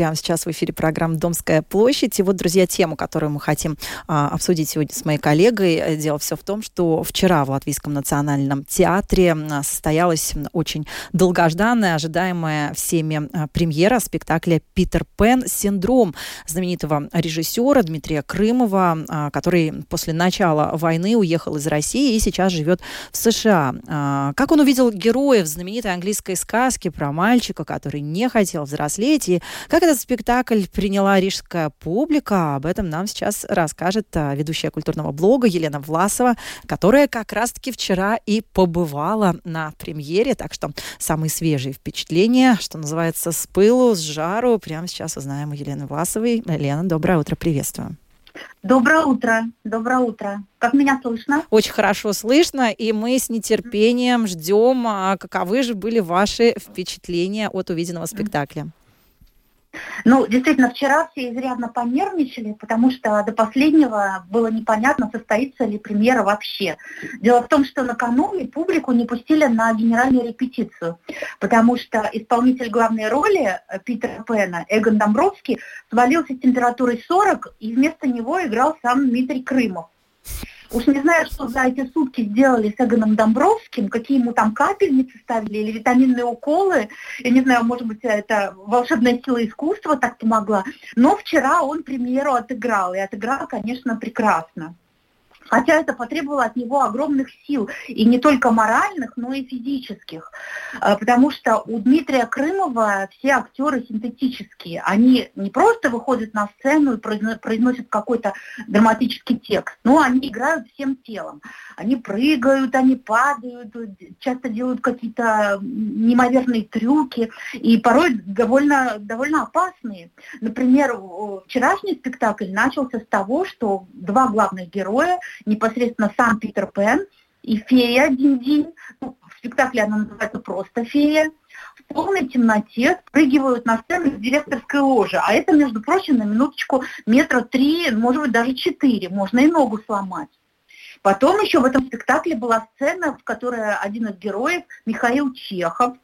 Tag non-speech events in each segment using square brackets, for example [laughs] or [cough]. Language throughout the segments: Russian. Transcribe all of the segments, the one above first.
Прямо сейчас в эфире программа «Домская площадь». И вот, друзья, тему, которую мы хотим а, обсудить сегодня с моей коллегой. Э, дело все в том, что вчера в Латвийском национальном театре состоялась очень долгожданная, ожидаемая всеми а, премьера спектакля «Питер Пен. Синдром» знаменитого режиссера Дмитрия Крымова, а, который после начала войны уехал из России и сейчас живет в США. А, как он увидел героев знаменитой английской сказки про мальчика, который не хотел взрослеть, и как этот спектакль приняла рижская публика, об этом нам сейчас расскажет а, ведущая культурного блога Елена Власова, которая как раз-таки вчера и побывала на премьере, так что самые свежие впечатления, что называется, с пылу, с жару, прямо сейчас узнаем у Елены Власовой. Лена, доброе утро, приветствую. Доброе утро, доброе утро. Как меня слышно? Очень хорошо слышно, и мы с нетерпением ждем, а каковы же были ваши впечатления от увиденного спектакля. Ну, действительно, вчера все изрядно понервничали, потому что до последнего было непонятно, состоится ли премьера вообще. Дело в том, что накануне публику не пустили на генеральную репетицию, потому что исполнитель главной роли э, Питера Пена, Эгон Домбровский, свалился с температурой 40, и вместо него играл сам Дмитрий Крымов. Уж не знаю, что за эти сутки сделали с Эгоном Домбровским, какие ему там капельницы ставили или витаминные уколы. Я не знаю, может быть, это волшебная сила искусства так помогла. Но вчера он премьеру отыграл, и отыграл, конечно, прекрасно. Хотя это потребовало от него огромных сил, и не только моральных, но и физических. А, потому что у Дмитрия Крымова все актеры синтетические. Они не просто выходят на сцену и произносят какой-то драматический текст, но они играют всем телом. Они прыгают, они падают, часто делают какие-то неимоверные трюки, и порой довольно, довольно опасные. Например, вчерашний спектакль начался с того, что два главных героя непосредственно сам Питер Пен и фея Динь-Динь, ну, в спектакле она называется просто фея, в полной темноте спрыгивают на сцену из директорской ложи. А это, между прочим, на минуточку метра три, может быть, даже четыре. Можно и ногу сломать. Потом еще в этом спектакле была сцена, в которой один из героев, Михаил Чехов,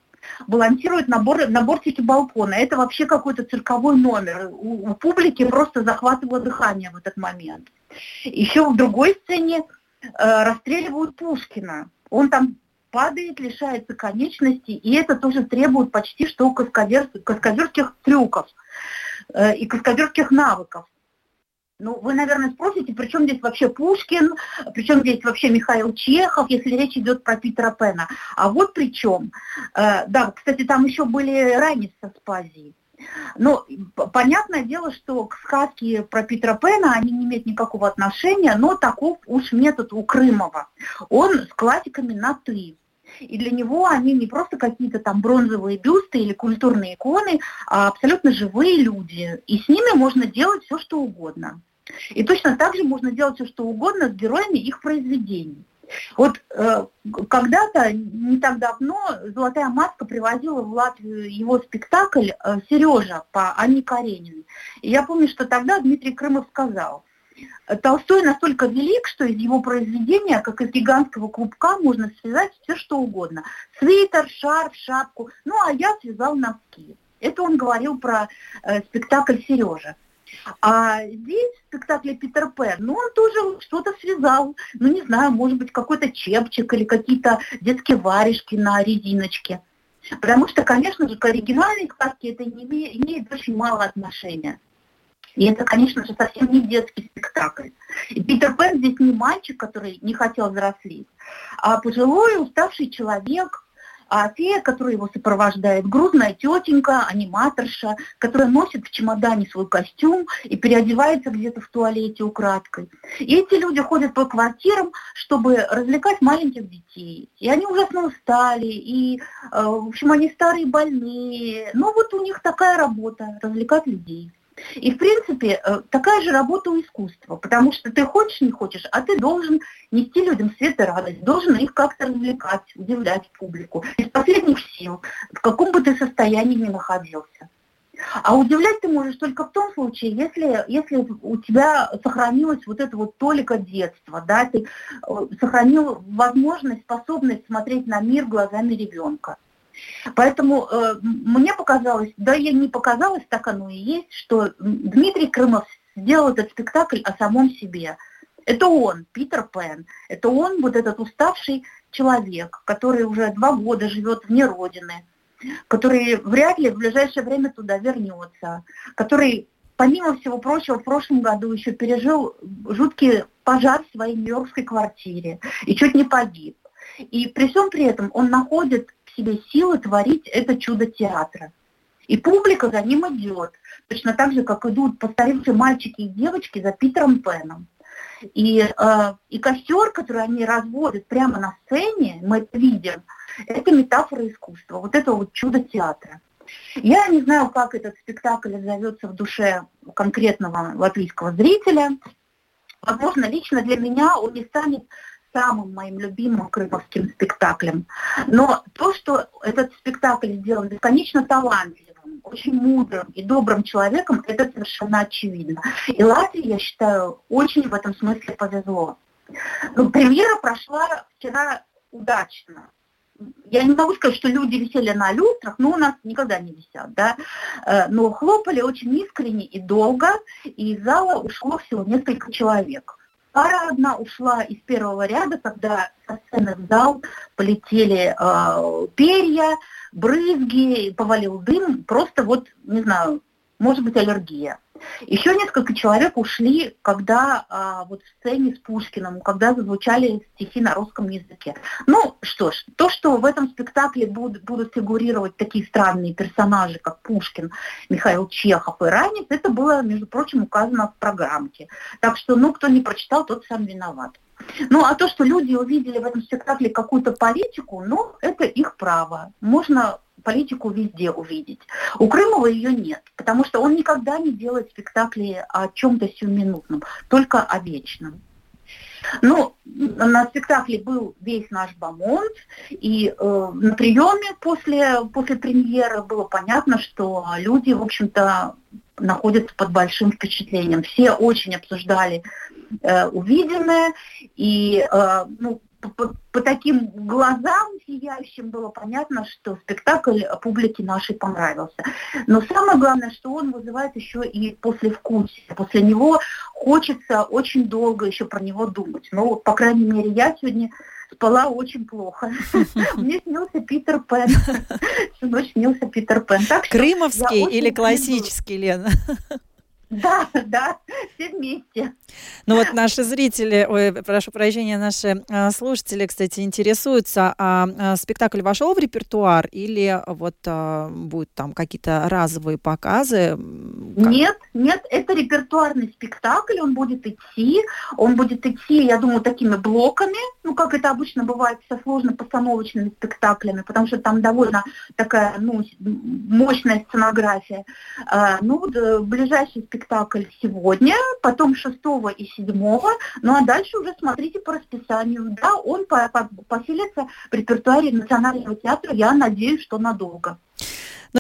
балансирует на, на бортике балкона. Это вообще какой-то цирковой номер. У, у публики просто захватывало дыхание в этот момент. Еще в другой сцене э, расстреливают Пушкина. Он там падает, лишается конечности, и это тоже требует почти что каскадер, каскадерских трюков э, и каскадерских навыков. Ну, вы, наверное, спросите, при чем здесь вообще Пушкин, при чем здесь вообще Михаил Чехов, если речь идет про Питера Пена. А вот при чем. Э, да, кстати, там еще были Ранис со Спазией. Ну, понятное дело, что к сказке про Питера Пена они не имеют никакого отношения, но таков уж метод у Крымова. Он с классиками на «ты». И для него они не просто какие-то там бронзовые бюсты или культурные иконы, а абсолютно живые люди. И с ними можно делать все, что угодно. И точно так же можно делать все, что угодно с героями их произведений. Вот э, когда-то, не так давно, «Золотая маска» привозила в Латвию его спектакль э, «Сережа» по Анне Карениной. И я помню, что тогда Дмитрий Крымов сказал, Толстой настолько велик, что из его произведения, как из гигантского клубка, можно связать все, что угодно. Свитер, шарф, шапку. Ну, а я связал носки. Это он говорил про э, спектакль «Сережа». А здесь в спектакле Питер Пен, ну, он тоже что-то связал. Ну, не знаю, может быть, какой-то чепчик или какие-то детские варежки на резиночке. Потому что, конечно же, к оригинальной сказке это не имеет, имеет очень мало отношения. И это, конечно же, совсем не детский спектакль. И Питер Пен здесь не мальчик, который не хотел взрослеть, а пожилой уставший человек, а фея, которая его сопровождает, грузная тетенька, аниматорша, которая носит в чемодане свой костюм и переодевается где-то в туалете украдкой. И эти люди ходят по квартирам, чтобы развлекать маленьких детей. И они ужасно устали, и, э, в общем, они старые, больные. Но вот у них такая работа – развлекать людей. И, в принципе, э, такая же работа у искусства, потому что ты хочешь, не хочешь, а ты должен нести людям свет и радость, должен их как-то развлекать, удивлять публику из последних сил, в каком бы ты состоянии ни находился. А удивлять ты можешь только в том случае, если, если у тебя сохранилось вот это вот толика детства, да, ты э, сохранил возможность, способность смотреть на мир глазами ребенка. Поэтому э, мне показалось, да и не показалось, так оно и есть, что Дмитрий Крымов сделал этот спектакль о самом себе. Это он, Питер Пен. Это он, вот этот уставший человек, который уже два года живет вне родины, который вряд ли в ближайшее время туда вернется, который, помимо всего прочего, в прошлом году еще пережил жуткий пожар в своей нью-йоркской квартире и чуть не погиб. И при всем при этом он находит себе силы творить это чудо театра. И публика за ним идет, точно так же, как идут постаревшие мальчики и девочки за Питером Пеном. И, э, и костер, который они разводят прямо на сцене, мы это видим, это метафора искусства, вот это вот чудо театра. Я не знаю, как этот спектакль зовется в душе конкретного латвийского зрителя. Возможно, лично для меня он не станет самым моим любимым крымовским спектаклем. Но то, что этот спектакль сделан бесконечно талантливым, очень мудрым и добрым человеком, это совершенно очевидно. И Латвии, я считаю, очень в этом смысле повезло. Ну, премьера прошла вчера удачно. Я не могу сказать, что люди висели на люстрах, но у нас никогда не висят, да. Э, но хлопали очень искренне и долго, и из зала ушло всего несколько человек. Пара одна ушла из первого ряда, когда со сцены в зал полетели э, перья, брызги, повалил дым, просто вот, не знаю, может быть аллергия. Еще несколько человек ушли, когда а, вот в сцене с Пушкиным, когда зазвучали стихи на русском языке. Ну что ж, то, что в этом спектакле будут, будут фигурировать такие странные персонажи, как Пушкин, Михаил Чехов и Ранец, это было, между прочим, указано в программке. Так что, ну, кто не прочитал, тот сам виноват. Ну, а то, что люди увидели в этом спектакле какую-то политику, ну, это их право. Можно политику везде увидеть. У Крымова ее нет, потому что он никогда не делает спектакли о чем-то сиюминутном, только о вечном. Ну, на спектакле был весь наш бомонд, и э, на приеме после, после премьеры было понятно, что люди, в общем-то, находятся под большим впечатлением. Все очень обсуждали э, увиденное, и э, ну, по, по таким глазам сияющим было понятно, что спектакль публике нашей понравился. Но самое главное, что он вызывает еще и послевкусие. После него хочется очень долго еще про него думать. Ну, по крайней мере, я сегодня спала очень плохо. [laughs] Мне снился Питер Пен. [laughs] Всю ночь снился Питер Пен. Крымовский или классический, Лена? Да, да, все вместе. Ну вот наши зрители, ой, прошу прощения, наши э, слушатели, кстати, интересуются, а, а спектакль вошел в репертуар или вот а, будут там какие-то разовые показы? Как? Нет, нет, это репертуарный спектакль, он будет идти, он будет идти, я думаю, такими блоками, ну как это обычно бывает со сложно-постановочными спектаклями, потому что там довольно такая, ну, мощная сценография. А, ну э, ближайший спектакль спектакль сегодня, потом 6 и 7, ну а дальше уже смотрите по расписанию. Да, он по, по, поселится в репертуаре Национального театра, я надеюсь, что надолго.